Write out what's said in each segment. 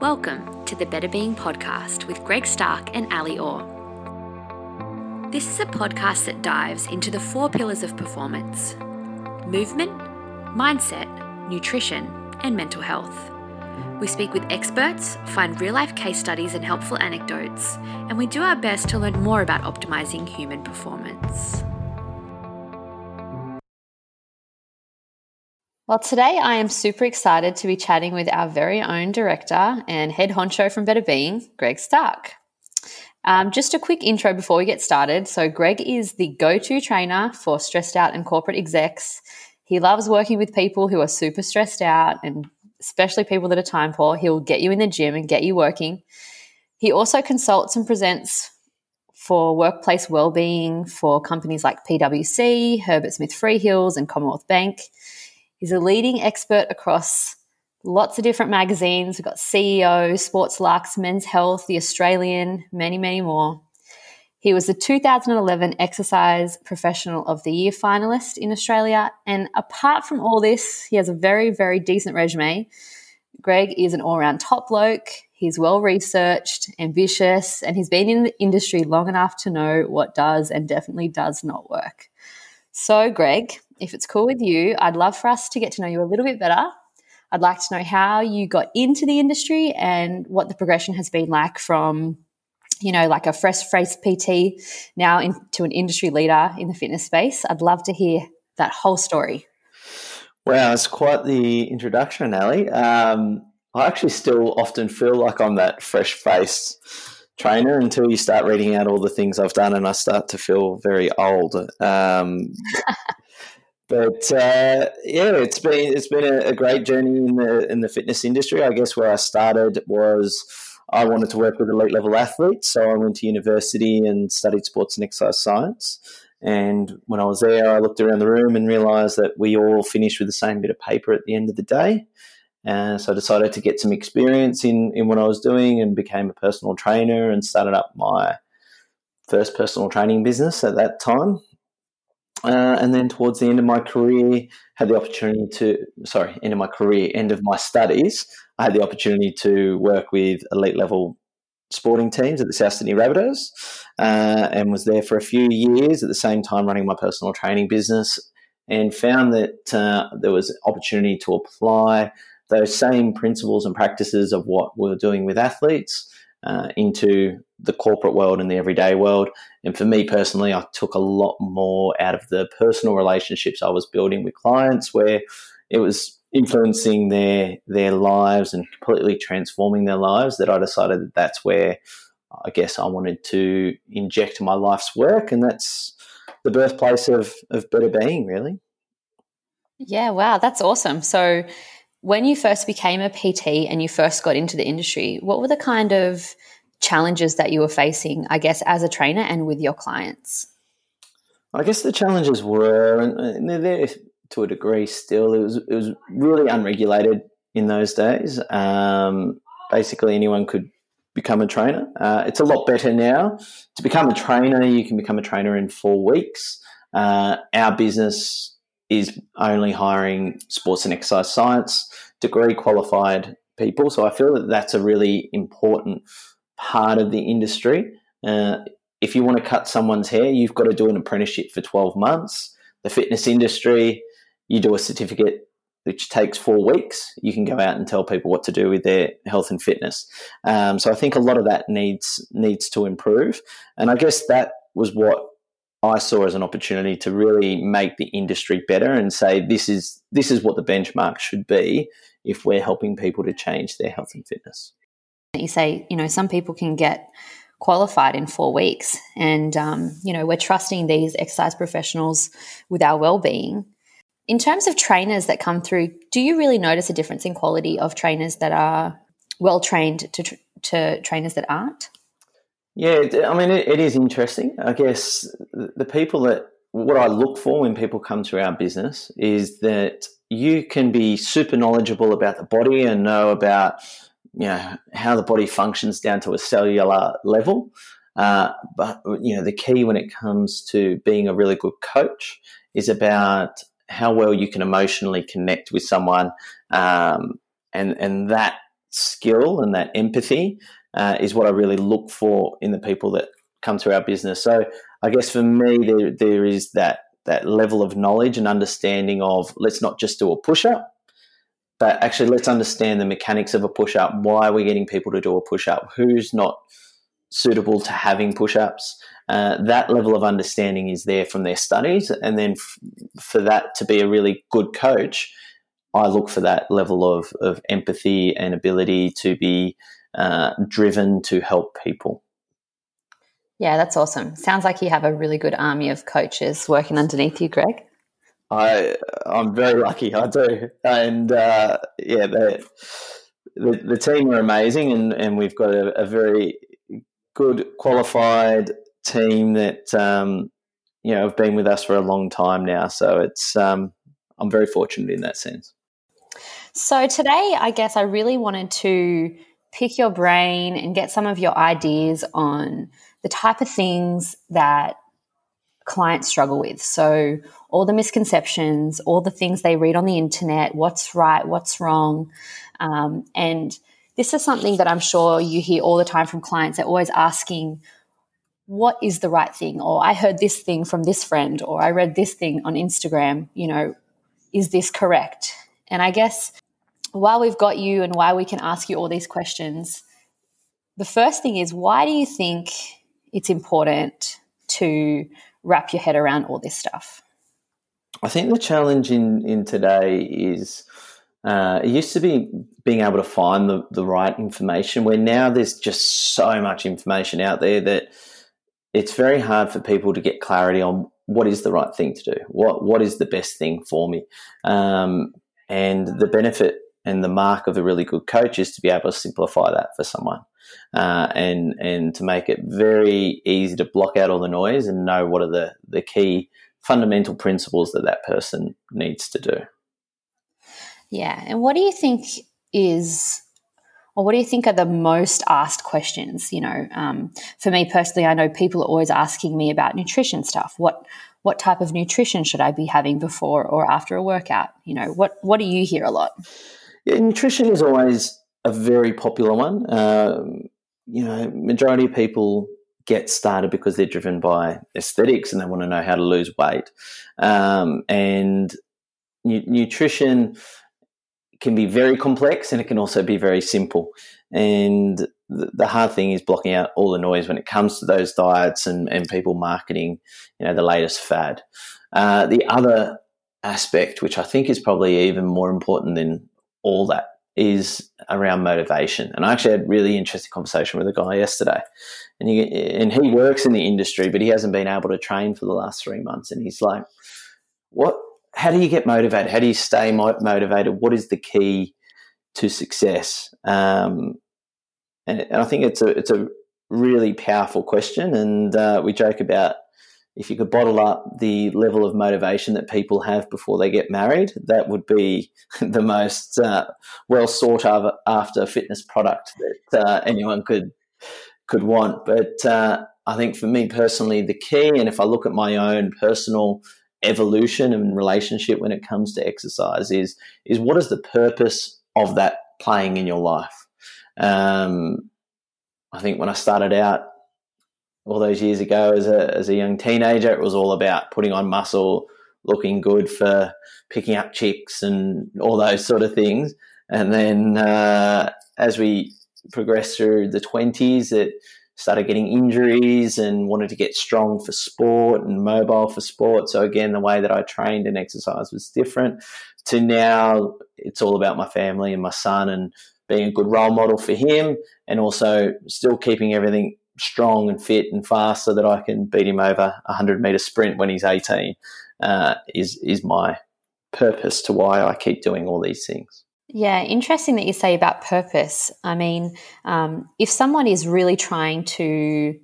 Welcome to the Better Being Podcast with Greg Stark and Ally Orr. This is a podcast that dives into the four pillars of performance movement, mindset, nutrition, and mental health. We speak with experts, find real life case studies and helpful anecdotes, and we do our best to learn more about optimizing human performance. Well, today I am super excited to be chatting with our very own director and head honcho from Better Being, Greg Stark. Um, just a quick intro before we get started. So, Greg is the go to trainer for stressed out and corporate execs. He loves working with people who are super stressed out and especially people that are time poor. He'll get you in the gym and get you working. He also consults and presents for workplace well-being for companies like PwC, Herbert Smith Freehills, and Commonwealth Bank. He's a leading expert across lots of different magazines. We've got CEO, Sports Lux, Men's Health, The Australian, many, many more. He was the 2011 Exercise Professional of the Year finalist in Australia. And apart from all this, he has a very, very decent resume. Greg is an all round top bloke. He's well researched, ambitious, and he's been in the industry long enough to know what does and definitely does not work. So, Greg, if it's cool with you, I'd love for us to get to know you a little bit better. I'd like to know how you got into the industry and what the progression has been like from, you know, like a fresh face PT now into an industry leader in the fitness space. I'd love to hear that whole story. Wow, it's quite the introduction, Ally. Um, I actually still often feel like I'm that fresh faced trainer until you start reading out all the things I've done and I start to feel very old. Um, but uh, yeah, it's been it's been a, a, great journey in the in the fitness industry. I guess where I started was I wanted to work with elite level athletes, so I went to university and studied sports and exercise science. And when I was there, I looked around the room and realised that we all finished with the same bit of paper at the end of the day. And so I decided to get some experience in, in what I was doing and became a personal trainer and started up my first personal training business at that time. Uh, and then towards the end of my career, had the opportunity to sorry, end of my career, end of my studies, I had the opportunity to work with elite level sporting teams at the South Sydney Rabbitohs, uh, and was there for a few years at the same time running my personal training business, and found that uh, there was opportunity to apply those same principles and practices of what we are doing with athletes uh, into the corporate world and the everyday world. And for me personally, I took a lot more out of the personal relationships I was building with clients, where it was influencing their their lives and completely transforming their lives. That I decided that that's where I guess I wanted to inject my life's work, and that's the birthplace of of better being, really. Yeah, wow, that's awesome. So when you first became a PT and you first got into the industry, what were the kind of challenges that you were facing, I guess, as a trainer and with your clients? I guess the challenges were, and they're there to a degree still. It was it was really unregulated in those days. Um, basically, anyone could become a trainer. Uh, it's a lot better now. To become a trainer, you can become a trainer in four weeks. Uh, our business is only hiring sports and exercise science degree qualified people. So I feel that that's a really important part of the industry. Uh, if you want to cut someone's hair, you've got to do an apprenticeship for 12 months. The fitness industry, you do a certificate which takes four weeks. You can go out and tell people what to do with their health and fitness. Um, so I think a lot of that needs needs to improve, and I guess that was what I saw as an opportunity to really make the industry better and say this is this is what the benchmark should be if we're helping people to change their health and fitness. You say, you know, some people can get qualified in four weeks, and um, you know, we're trusting these exercise professionals with our well-being. In terms of trainers that come through, do you really notice a difference in quality of trainers that are well trained to, to trainers that aren't? Yeah, I mean, it, it is interesting. I guess the people that what I look for when people come to our business is that you can be super knowledgeable about the body and know about you know how the body functions down to a cellular level. Uh, but you know the key when it comes to being a really good coach is about how well you can emotionally connect with someone, um, and and that skill and that empathy uh, is what I really look for in the people that come through our business. So I guess for me, there there is that that level of knowledge and understanding of let's not just do a push up, but actually let's understand the mechanics of a push up. Why are we getting people to do a push up? Who's not suitable to having push ups? Uh, that level of understanding is there from their studies, and then f- for that to be a really good coach, I look for that level of, of empathy and ability to be uh, driven to help people. Yeah, that's awesome. Sounds like you have a really good army of coaches working underneath you, Greg. I I'm very lucky. I do, and uh, yeah, the, the, the team are amazing, and and we've got a, a very good qualified team that um, you know have been with us for a long time now. So it's um, I'm very fortunate in that sense. So today, I guess I really wanted to pick your brain and get some of your ideas on the type of things that clients struggle with. So, all the misconceptions, all the things they read on the internet, what's right, what's wrong. Um, and this is something that I'm sure you hear all the time from clients. They're always asking, what is the right thing? Or I heard this thing from this friend, or I read this thing on Instagram. You know, is this correct? And I guess while we've got you and why we can ask you all these questions, the first thing is why do you think it's important to wrap your head around all this stuff? I think the challenge in, in today is uh, it used to be being able to find the, the right information, where now there's just so much information out there that it's very hard for people to get clarity on what is the right thing to do, what what is the best thing for me, um, and the benefit and the mark of a really good coach is to be able to simplify that for someone uh, and and to make it very easy to block out all the noise and know what are the the key fundamental principles that that person needs to do. Yeah, and what do you think is or what do you think are the most asked questions? You know, um, for me personally, I know people are always asking me about nutrition stuff. What what type of nutrition should I be having before or after a workout? You know, what what do you hear a lot? Yeah, nutrition is always a very popular one. Um, you know, majority of people get started because they're driven by aesthetics and they want to know how to lose weight. Um, and nu- nutrition can be very complex and it can also be very simple. And the, the hard thing is blocking out all the noise when it comes to those diets and, and people marketing, you know, the latest fad. Uh, the other aspect, which I think is probably even more important than all that is around motivation. And I actually had a really interesting conversation with a guy yesterday, and he and he works in the industry, but he hasn't been able to train for the last three months. And he's like, "What? How do you get motivated? How do you stay motivated? What is the key to success?" Um, and, and, I think it's a it's a really powerful question, and uh, we joke about if you could bottle up the level of motivation that people have before they get married, that would be the most uh, well sought after fitness product that uh, anyone could could want. But uh, I think for me personally, the key, and if I look at my own personal evolution and relationship when it comes to exercise, is is what is the purpose of that playing in your life? Um, I think when I started out all those years ago as a, as a young teenager, it was all about putting on muscle, looking good for picking up chicks and all those sort of things. And then uh, as we progressed through the 20s, it started getting injuries and wanted to get strong for sport and mobile for sport. So again, the way that I trained and exercised was different. To now, it's all about my family and my son and being a good role model for him, and also still keeping everything strong and fit and fast so that I can beat him over a 100 meter sprint when he's 18 uh, is, is my purpose to why I keep doing all these things. Yeah, interesting that you say about purpose. I mean, um, if someone is really trying to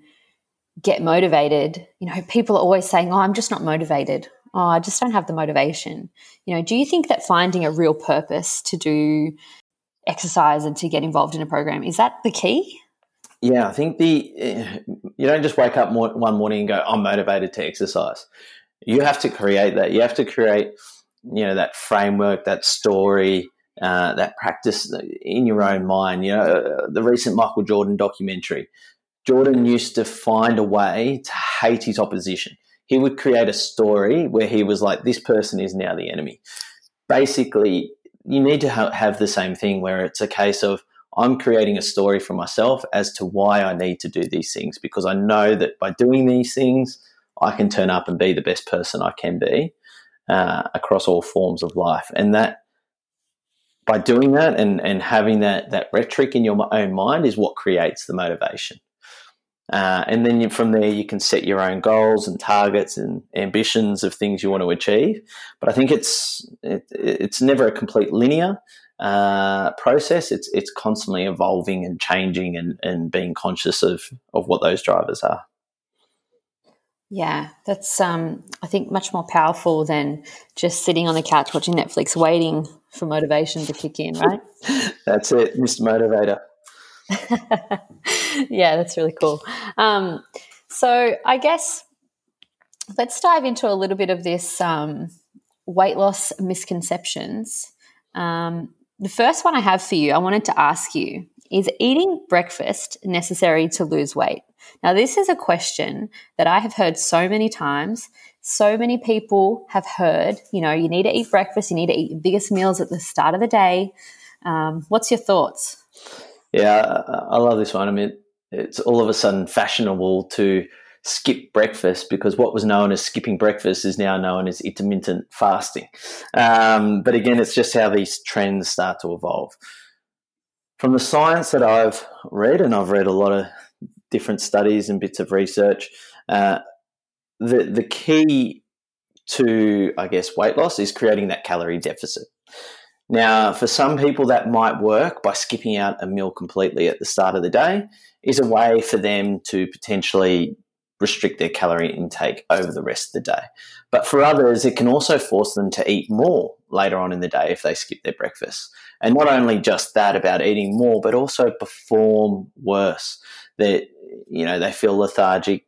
get motivated, you know, people are always saying, Oh, I'm just not motivated. Oh, I just don't have the motivation. You know, do you think that finding a real purpose to do exercise and to get involved in a program is that the key? Yeah, I think the eh, you don't just wake up one morning and go, "I'm motivated to exercise." You have to create that. You have to create, you know, that framework, that story, uh, that practice in your own mind. You know, uh, the recent Michael Jordan documentary. Jordan used to find a way to hate his opposition. He would create a story where he was like, "This person is now the enemy." Basically, you need to ha- have the same thing where it's a case of I'm creating a story for myself as to why I need to do these things because I know that by doing these things, I can turn up and be the best person I can be uh, across all forms of life. And that by doing that and, and having that, that rhetoric in your own mind is what creates the motivation. Uh, and then you, from there, you can set your own goals and targets and ambitions of things you want to achieve. But I think it's it, it's never a complete linear uh, process. It's it's constantly evolving and changing and, and being conscious of of what those drivers are. Yeah, that's um, I think much more powerful than just sitting on the couch watching Netflix, waiting for motivation to kick in. Right? that's it, Mr. Motivator. yeah, that's really cool. Um, so I guess let's dive into a little bit of this um, weight loss misconceptions. Um, the first one I have for you, I wanted to ask you is eating breakfast necessary to lose weight? Now, this is a question that I have heard so many times. So many people have heard, you know, you need to eat breakfast, you need to eat your biggest meals at the start of the day. Um, what's your thoughts? Yeah, I love this one. I mean, it's all of a sudden fashionable to skip breakfast because what was known as skipping breakfast is now known as intermittent fasting. Um, but again, it's just how these trends start to evolve. From the science that I've read, and I've read a lot of different studies and bits of research, uh, the the key to I guess weight loss is creating that calorie deficit. Now, for some people, that might work by skipping out a meal completely at the start of the day, is a way for them to potentially restrict their calorie intake over the rest of the day. But for others, it can also force them to eat more later on in the day if they skip their breakfast. And not only just that about eating more, but also perform worse. That you know they feel lethargic,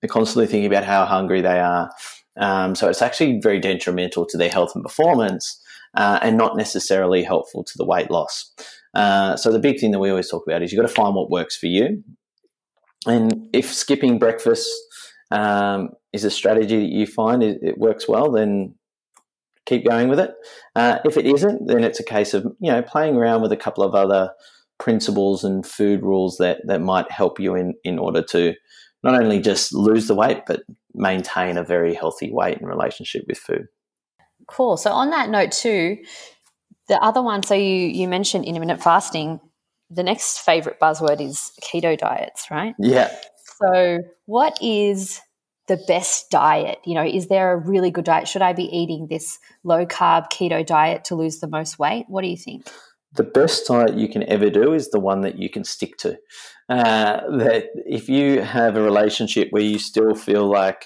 they're constantly thinking about how hungry they are. Um, so it's actually very detrimental to their health and performance uh, and not necessarily helpful to the weight loss. Uh, so the big thing that we always talk about is you've got to find what works for you. And if skipping breakfast um, is a strategy that you find it, it, works well, then keep going with it. Uh, if it isn't, then it's a case of you know playing around with a couple of other principles and food rules that that might help you in in order to not only just lose the weight but maintain a very healthy weight and relationship with food. Cool. So on that note too, the other one, so you you mentioned intermittent fasting. The next favorite buzzword is keto diets, right? Yeah. So what is the best diet? You know, is there a really good diet? Should I be eating this low carb keto diet to lose the most weight? What do you think? The best diet you can ever do is the one that you can stick to. Uh, that if you have a relationship where you still feel like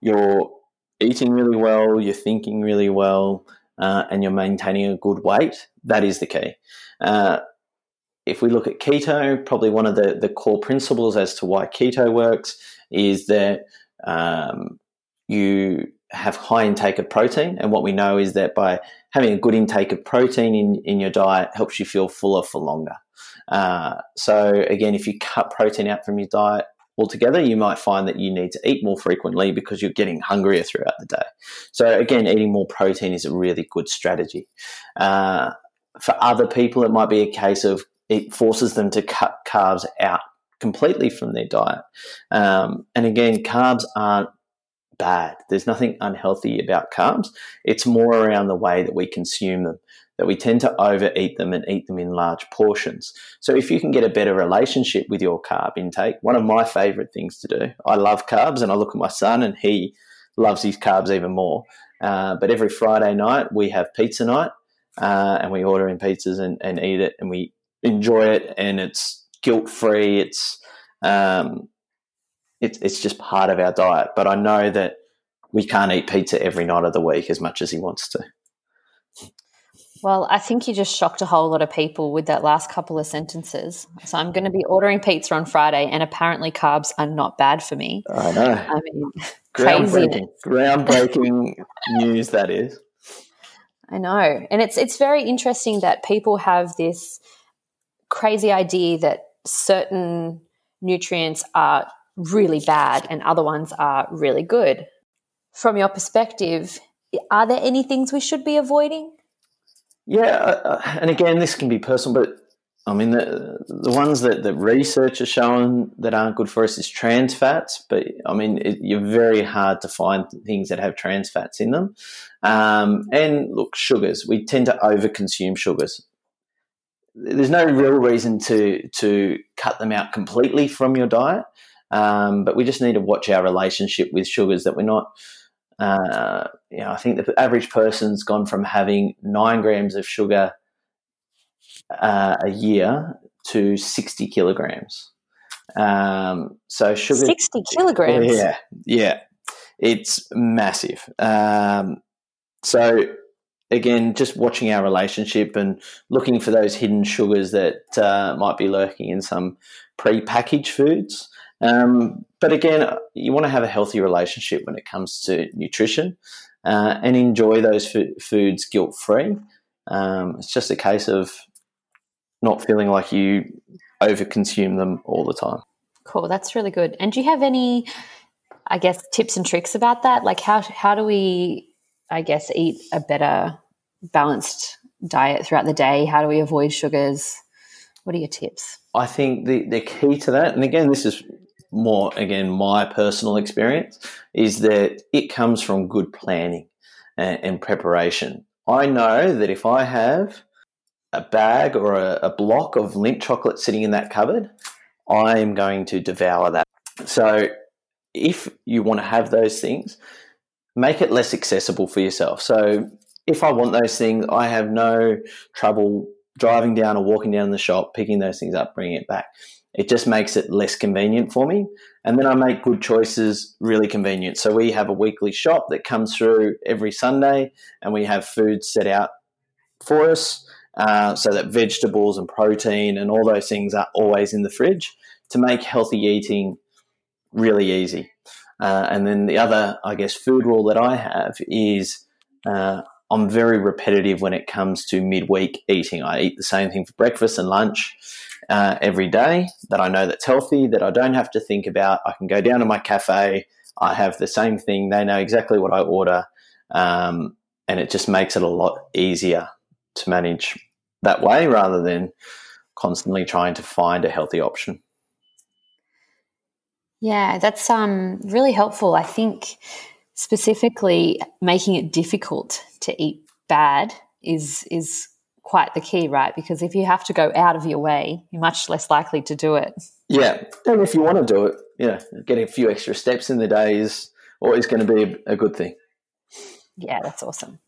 you're eating really well, you're thinking really well, uh, and you're maintaining a good weight, that is the key. Uh, if we look at keto, probably one of the, the core principles as to why keto works is that um, you have high intake of protein. And what we know is that by having a good intake of protein in, in your diet helps you feel fuller for longer. Uh, so, again, if you cut protein out from your diet, altogether, you might find that you need to eat more frequently because you're getting hungrier throughout the day. So, again, eating more protein is a really good strategy. Uh, for other people, it might be a case of it forces them to cut carbs out completely from their diet. Um, and again, carbs aren't bad. There's nothing unhealthy about carbs. It's more around the way that we consume them that we tend to overeat them and eat them in large portions. So if you can get a better relationship with your carb intake, one of my favorite things to do, I love carbs and I look at my son and he loves his carbs even more. Uh, but every Friday night we have pizza night uh, and we order in pizzas and, and, eat it and we enjoy it and it's guilt free. It's, um, it's, it's just part of our diet. But I know that we can't eat pizza every night of the week as much as he wants to. Well, I think you just shocked a whole lot of people with that last couple of sentences. So I'm going to be ordering pizza on Friday, and apparently carbs are not bad for me. I know. I mean, groundbreaking, groundbreaking news that is. I know. And it's it's very interesting that people have this crazy idea that certain nutrients are really bad and other ones are really good. From your perspective, are there any things we should be avoiding? Yeah, uh, uh and again, this can be personal, but I mean, the, the ones that the research has shown that aren't good for us is trans fats. But I mean, it, you're very hard to find things that have trans fats in them. Um, and look, sugars. We tend to overconsume sugars. There's no real reason to to cut them out completely from your diet, um, but we just need to watch our relationship with sugars. That we're not. Uh, you know, I think the average person's gone from having nine grams of sugar uh, a year to 60 kilograms. Um, so sugar 60 kilograms. Yeah, yeah, it's massive. Um, so again, just watching our relationship and looking for those hidden sugars that uh, might be lurking in some pre-packaged foods. Um, but again, you want to have a healthy relationship when it comes to nutrition uh, and enjoy those f- foods guilt free. Um, it's just a case of not feeling like you overconsume them all the time. Cool, that's really good. And do you have any, I guess, tips and tricks about that? Like how how do we, I guess, eat a better balanced diet throughout the day? How do we avoid sugars? What are your tips? I think the the key to that, and again, this is more again my personal experience, is that it comes from good planning and, and preparation. I know that if I have a bag or a, a block of Lindt chocolate sitting in that cupboard, I am going to devour that. So if you want to have those things, make it less accessible for yourself. So if I want those things, I have no trouble driving down or walking down the shop, picking those things up, bringing it back. It just makes it less convenient for me. And then I make good choices really convenient. So we have a weekly shop that comes through every Sunday and we have food set out for us. Uh, so that vegetables and protein and all those things are always in the fridge to make healthy eating really easy. Uh, and then the other, I guess, food rule that I have is uh, I'm very repetitive when it comes to midweek eating. I eat the same thing for breakfast and lunch uh, every day that I know that's healthy, that I don't have to think about. I can go down to my cafe. I have the same thing. They know exactly what I order. Um, and it just makes it a lot easier to manage that way rather than constantly trying to find a healthy option. Yeah, that's um, really helpful. I think specifically making it difficult to eat bad is is quite the key, right? Because if you have to go out of your way, you're much less likely to do it. Yeah, and if you want to do it, yeah, getting a few extra steps in the day is always going to be a good thing. Yeah, that's awesome.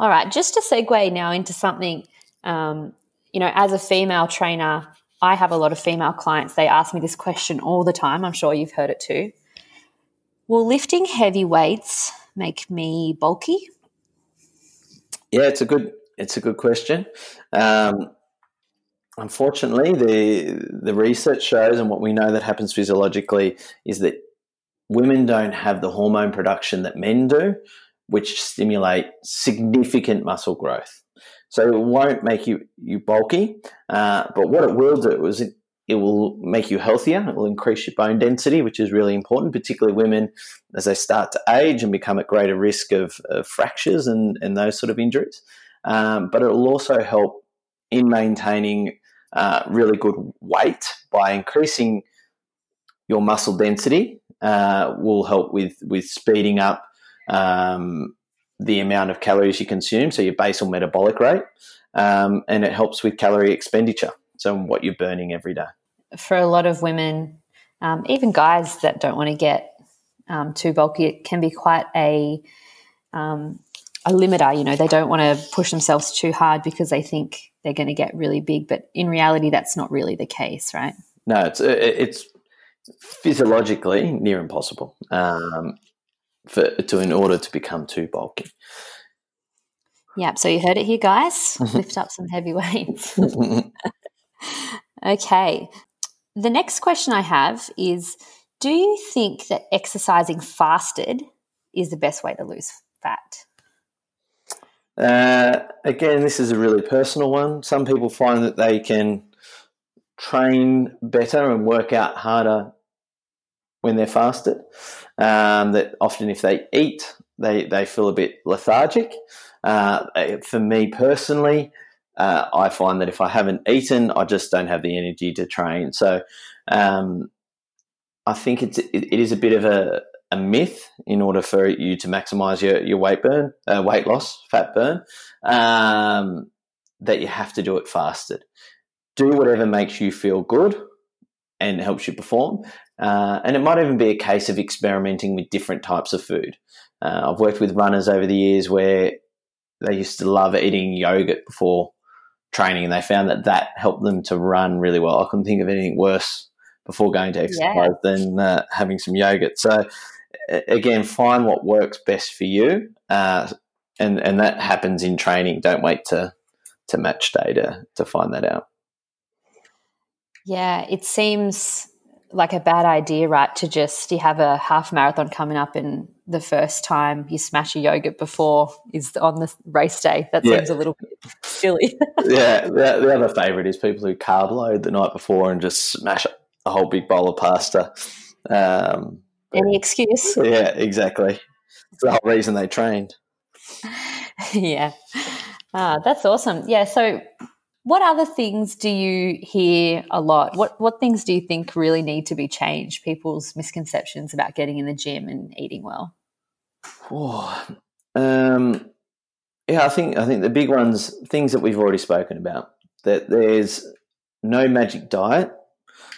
All right, just to segue now into something, um, you know, as a female trainer, I have a lot of female clients. They ask me this question all the time. I'm sure you've heard it too. Will lifting heavy weights make me bulky? Yeah, it's a good it's a good question. Um, unfortunately, the the research shows, and what we know that happens physiologically, is that women don't have the hormone production that men do which stimulate significant muscle growth. So it won't make you, you bulky, uh, but what it will do is it, it will make you healthier. It will increase your bone density, which is really important, particularly women as they start to age and become at greater risk of, of fractures and, and those sort of injuries. Um, but it will also help in maintaining uh, really good weight by increasing your muscle density. Uh, will help with with speeding up um, the amount of calories you consume, so your basal metabolic rate, um, and it helps with calorie expenditure, so what you're burning every day. For a lot of women, um, even guys that don't want to get um, too bulky, it can be quite a um, a limiter. You know, they don't want to push themselves too hard because they think they're going to get really big, but in reality, that's not really the case, right? No, it's it's physiologically near impossible. Um, for to in order to become too bulky. Yep. So you heard it here, guys. Lift up some heavy weights. okay. The next question I have is Do you think that exercising fasted is the best way to lose fat? Uh, again, this is a really personal one. Some people find that they can train better and work out harder when they're fasted. Um, that often, if they eat, they, they feel a bit lethargic. Uh, for me personally, uh, I find that if I haven't eaten, I just don't have the energy to train. So um, I think it's it, it is a bit of a, a myth in order for you to maximize your, your weight burn, uh, weight loss, fat burn, um, that you have to do it fasted. Do whatever makes you feel good and helps you perform. Uh, and it might even be a case of experimenting with different types of food. Uh, I've worked with runners over the years where they used to love eating yogurt before training, and they found that that helped them to run really well. I couldn't think of anything worse before going to exercise yeah. than uh, having some yogurt. So, again, find what works best for you, uh, and and that happens in training. Don't wait to to match day to to find that out. Yeah, it seems like a bad idea, right? To just you have a half marathon coming up, and the first time you smash a yogurt before is on the race day. That yeah. seems a little bit silly. yeah, the, the other favourite is people who carb load the night before and just smash a whole big bowl of pasta. Um, Any excuse? Yeah, exactly. It's the whole reason they trained. yeah. Ah, that's awesome. Yeah. So, what other things do you hear a lot? What what things do you think really need to be changed? People's misconceptions about getting in the gym and eating well. Oh, um, yeah, I think I think the big ones, things that we've already spoken about. That there's no magic diet.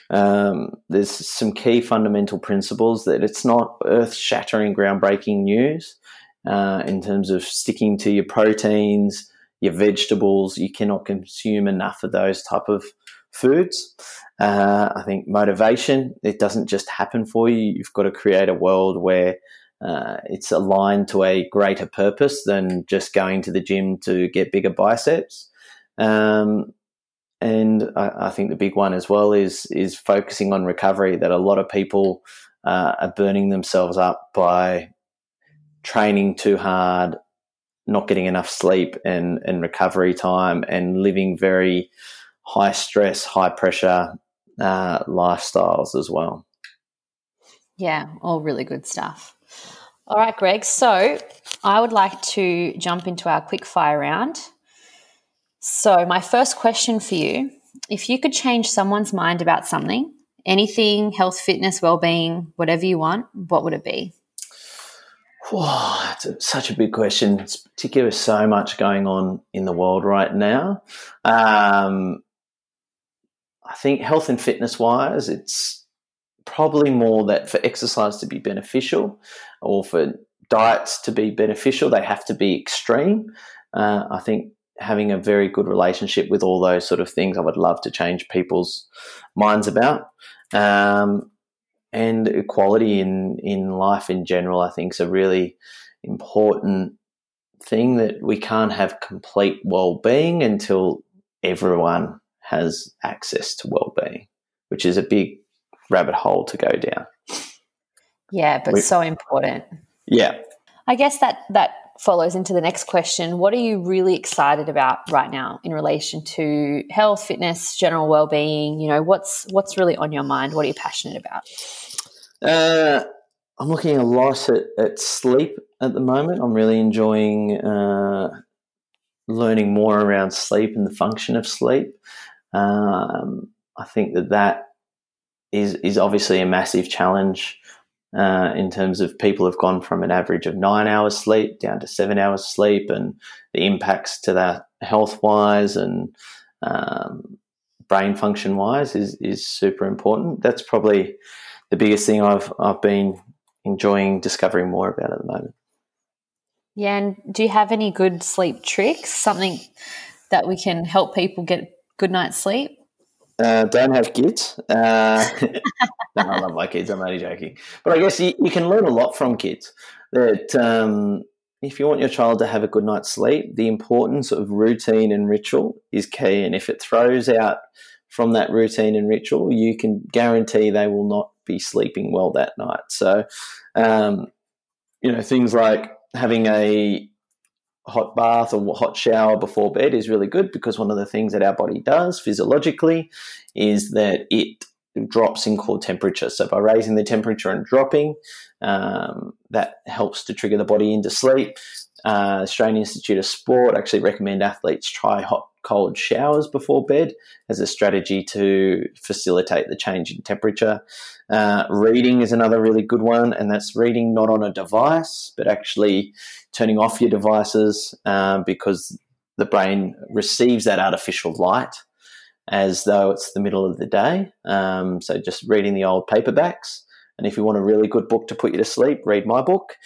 Um, there's some key fundamental principles that it's not earth-shattering, groundbreaking news uh, in terms of sticking to your proteins your vegetables. You cannot consume enough of those type of foods. Uh, I think motivation, it doesn't just happen for you. You've got to create a world where uh, it's aligned to a greater purpose than just going to the gym to get bigger biceps. Um, and I, I, think the big one as well is is focusing on recovery. That a lot of people uh, are burning themselves up by training too hard, not getting enough sleep and, and recovery time and living very high stress, high pressure uh, lifestyles as well. Yeah, all really good stuff. All right, Greg. So I would like to jump into our quick fire round. So, my first question for you if you could change someone's mind about something, anything, health, fitness, well being, whatever you want, what would it be? Wow, it's a, such a big question. It's particularly so much going on in the world right now. Um, I think health and fitness wise, it's probably more that for exercise to be beneficial or for diets to be beneficial, they have to be extreme. Uh, I think having a very good relationship with all those sort of things, I would love to change people's minds about. Um, and equality in in life in general, I think, is a really important thing that we can't have complete well being until everyone has access to well being, which is a big rabbit hole to go down. Yeah, but we, so important. Yeah. I guess that that follows into the next question. What are you really excited about right now in relation to health, fitness, general well-being? You know, what's what's really on your mind? What are you passionate about? Uh, I'm looking a lot at, at, sleep at the moment. I'm really enjoying uh, learning more around sleep and the function of sleep. Um, I think that that is is obviously a massive challenge uh, in terms of people have gone from an average of nine hours sleep down to seven hours sleep, and the impacts to that health wise and um, brain function wise is is super important. That's probably the biggest thing I've I've been enjoying discovering more about at the moment. Yeah, and do you have any good sleep tricks? Something that we can help people get good night's sleep? Uh, don't have kids. Uh, no, I love my kids. I'm only joking. But I guess you, you can learn a lot from kids. That um, if you want your child to have a good night's sleep, the importance of routine and ritual is key. And if it throws out from that routine and ritual, you can guarantee they will not be sleeping well that night. So, um, you know, things like having a hot bath or hot shower before bed is really good because one of the things that our body does physiologically is that it drops in core temperature. So by raising the temperature and dropping, um, that helps to trigger the body into sleep. Uh, Australian Institute of Sport actually recommend athletes try hot cold showers before bed as a strategy to facilitate the change in temperature. Uh, reading is another really good one, and that's reading not on a device, but actually turning off your devices uh, because the brain receives that artificial light as though it's the middle of the day. Um, so just reading the old paperbacks. And if you want a really good book to put you to sleep, read my book.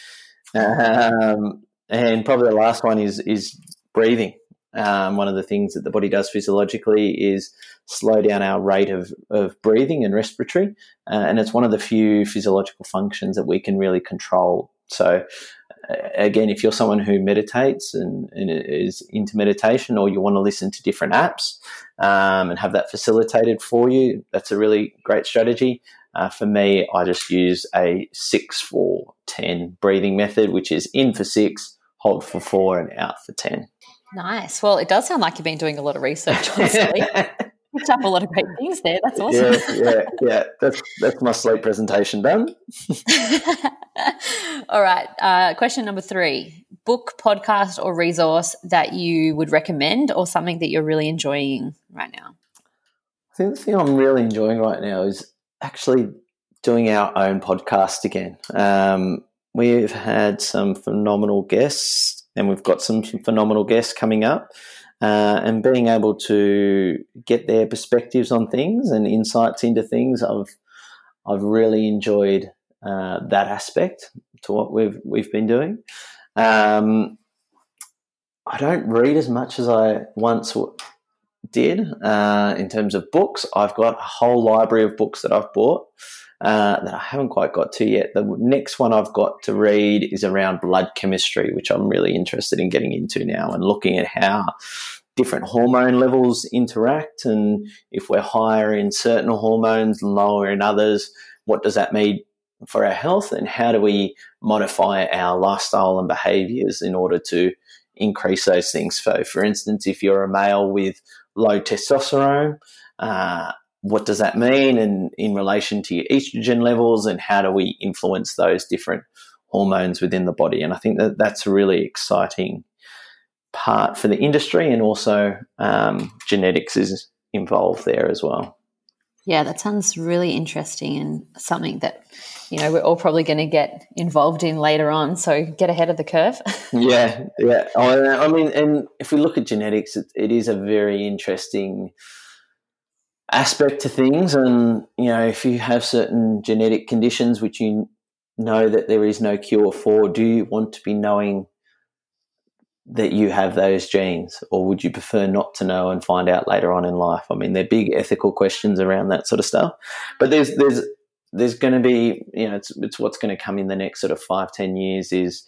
Um, and probably the last one is is breathing. Um, one of the things that the body does physiologically is slow down our rate of, of breathing and respiratory. Uh, and it's one of the few physiological functions that we can really control. So, uh, again, if you're someone who meditates and, and, is into meditation, or you want to listen to different apps um, and have that facilitated for you, that's a really great strategy. Uh, for me, I just use a 6 4 10 breathing method, which is in for six, hold for four, and out for 10. Nice. Well, it does sound like you've been doing a lot of research on sleep. Picked up a lot of great things there. That's awesome. Yeah, yeah, yeah. That's that's my sleep presentation done. All right. Uh, question number three: book, podcast, or resource that you would recommend, or something that you're really enjoying right now. I think the thing I'm really enjoying right now is actually doing our own podcast again. Um, we've had some phenomenal guests and we've got some, phenomenal guests coming up. Uh, and being able to get their perspectives on things and insights into things, I've I've really enjoyed uh, that aspect to what we've we've been doing. Um, I don't read as much as I once did uh, in terms of books. I've got a whole library of books that I've bought uh, that I haven't quite got to yet. The next one I've got to read is around blood chemistry, which I'm really interested in getting into now and looking at how different hormone levels interact and if we're higher in certain hormones lower in others, what does that mean for our health and how do we modify our lifestyle and behaviors in order to increase those things. So, for instance, if you're a male with low testosterone, uh, what does that mean and in relation to your estrogen levels and how do we influence those different hormones within the body? And i think that that's a really exciting part for the industry and also um, genetics is involved there as well. Yeah that sounds really interesting and something that you know we're all probably going to get involved in later on so get ahead of the curve. Yeah yeah. I, mean and if we look at genetics it, it is a very interesting aspect to things. And, you know, if you have certain genetic conditions which you know that there is no cure for, do you want to be knowing that you have those genes, or would you prefer not to know and find out later on in life? I mean, they're big ethical questions around that sort of stuff. But there's there's there's going to be you know it's it's what's going to come in the next sort of five ten years is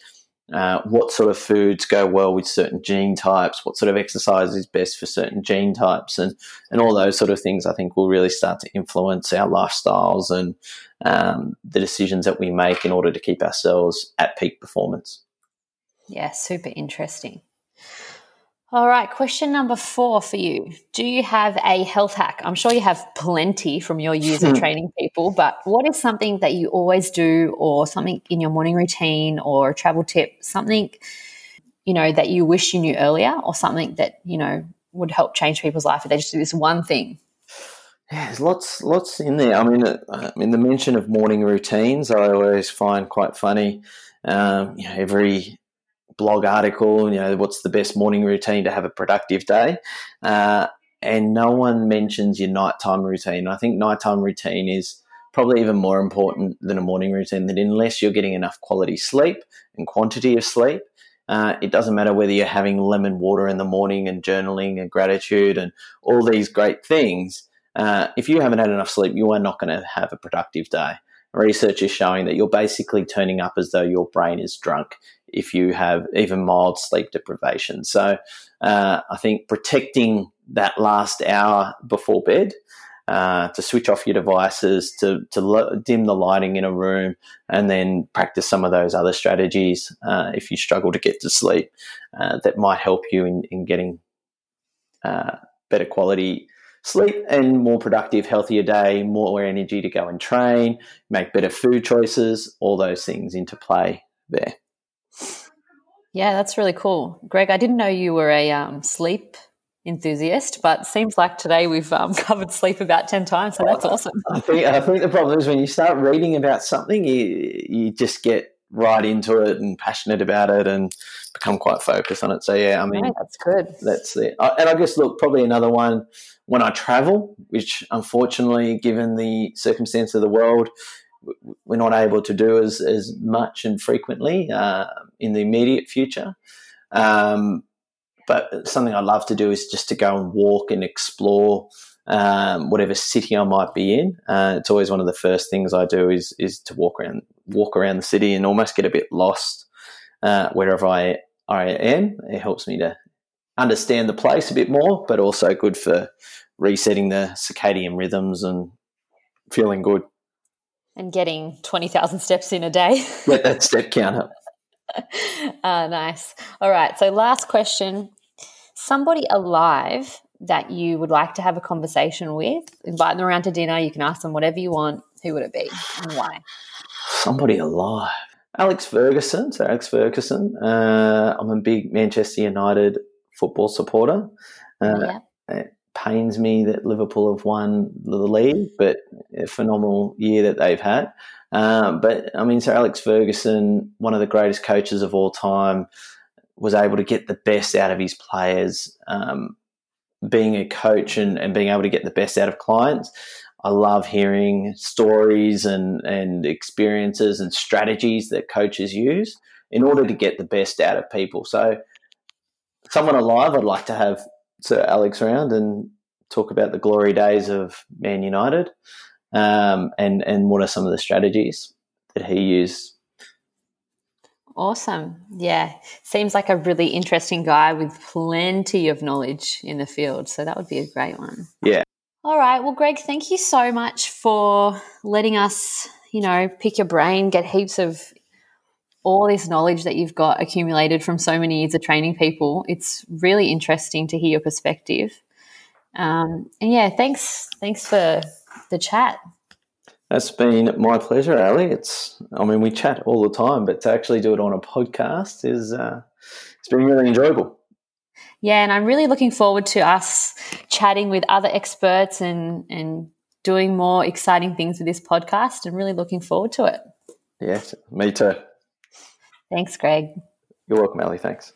uh, what sort of foods go well with certain gene types, what sort of exercise is best for certain gene types, and, and all those sort of things, I think will really start to influence our lifestyles and um, the decisions that we make in order to keep ourselves at peak performance. Yeah, super interesting. All right, question number four for you. Do you have a health hack? I'm sure you have plenty from your years of hmm. training people, but what is something that you always do, or something in your morning routine, or a travel tip, something, you know, that you wish you knew earlier, or something that, you know, would help change people's life if they just do this one thing? Yeah, there's lots, lots in there. I mean, uh, in the mention of morning routines, I always find quite funny. Um, you know, every blog article, you know, what's the best morning routine to have a productive day? Uh, and no one mentions your nighttime routine. I think nighttime routine is probably even more important than a morning routine. That unless you're getting enough quality sleep and quantity of sleep, uh, it doesn't matter whether you're having lemon water in the morning and journaling and gratitude and all these great things. Uh, if you haven't had enough sleep, you are not going to have a productive day. Research is showing that you're basically turning up as though your brain is drunk if you have even mild sleep deprivation. So uh, I think protecting that last hour before bed uh, to switch off your devices, to, to dim the lighting in a room, and then practice some of those other strategies uh, if you struggle to get to sleep uh, that might help you in, in getting uh, better quality sleep and more productive, healthier day, more energy to go and train, make better food choices, all those things into play there. Yeah, that's really cool. Greg, I didn't know you were a um, sleep enthusiast, but seems like today we've um, covered sleep about 10 times, so that's awesome. I think, I think the problem is when you start reading about something, you, you just get right into it and passionate about it and become quite focused on it. So, yeah, I mean, that's good. That's it. And I guess, look, probably another one when I travel, which unfortunately, given the circumstance of the world, we're not able to do as, as much and frequently uh, in the immediate future. Um, but something I love to do is just to go and walk and explore um, whatever city I might be in. Uh, it's always one of the first things I do is is to walk around walk around the city and almost get a bit lost uh, wherever I I am. It helps me to understand the place a bit more, but also good for resetting the circadian rhythms and feeling good. And getting twenty thousand steps in a day. Get that step count up. uh, nice. All right. So, last question. Somebody alive that you would like to have a conversation with, invite them around to dinner. You can ask them whatever you want. Who would it be and why? Somebody alive. Alex Ferguson. So, Alex Ferguson. Uh, I'm a big Manchester United football supporter. Uh, yeah. Pains me that Liverpool have won the league, but a phenomenal year that they've had. Um, but I mean, so Alex Ferguson, one of the greatest coaches of all time, was able to get the best out of his players. Um, being a coach and, and being able to get the best out of clients, I love hearing stories and, and experiences and strategies that coaches use in order to get the best out of people. So, someone alive, I'd like to have Sir Alex around and talk about the glory days of Man United um, and and what are some of the strategies that he used. Awesome. Yeah. Seems like a really interesting guy with plenty of knowledge in the field. So that would be a great one. Yeah. All right. Well, Greg, thank you so much for letting us, you know, pick your brain, get heaps of all this knowledge that you've got accumulated from so many years of training people. It's really interesting to hear your perspective. Um, and yeah, thanks. Thanks for the chat. That's been my pleasure, Ally. It's, I mean, we chat all the time, but to actually do it on a podcast is, uh, it's been really enjoyable. Yeah, and I'm really looking forward to us chatting with other experts and and doing more exciting things with this podcast. And really looking forward to it. Yes, me too. Thanks, Greg. You're welcome, Ally. Thanks.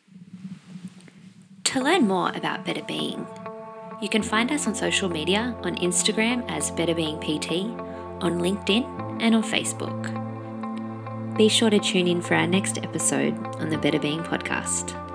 To learn more about Better Being you can find us on social media on Instagram as Better Being PT, on LinkedIn, and on Facebook. Be sure to tune in for our next episode on the Better Being podcast.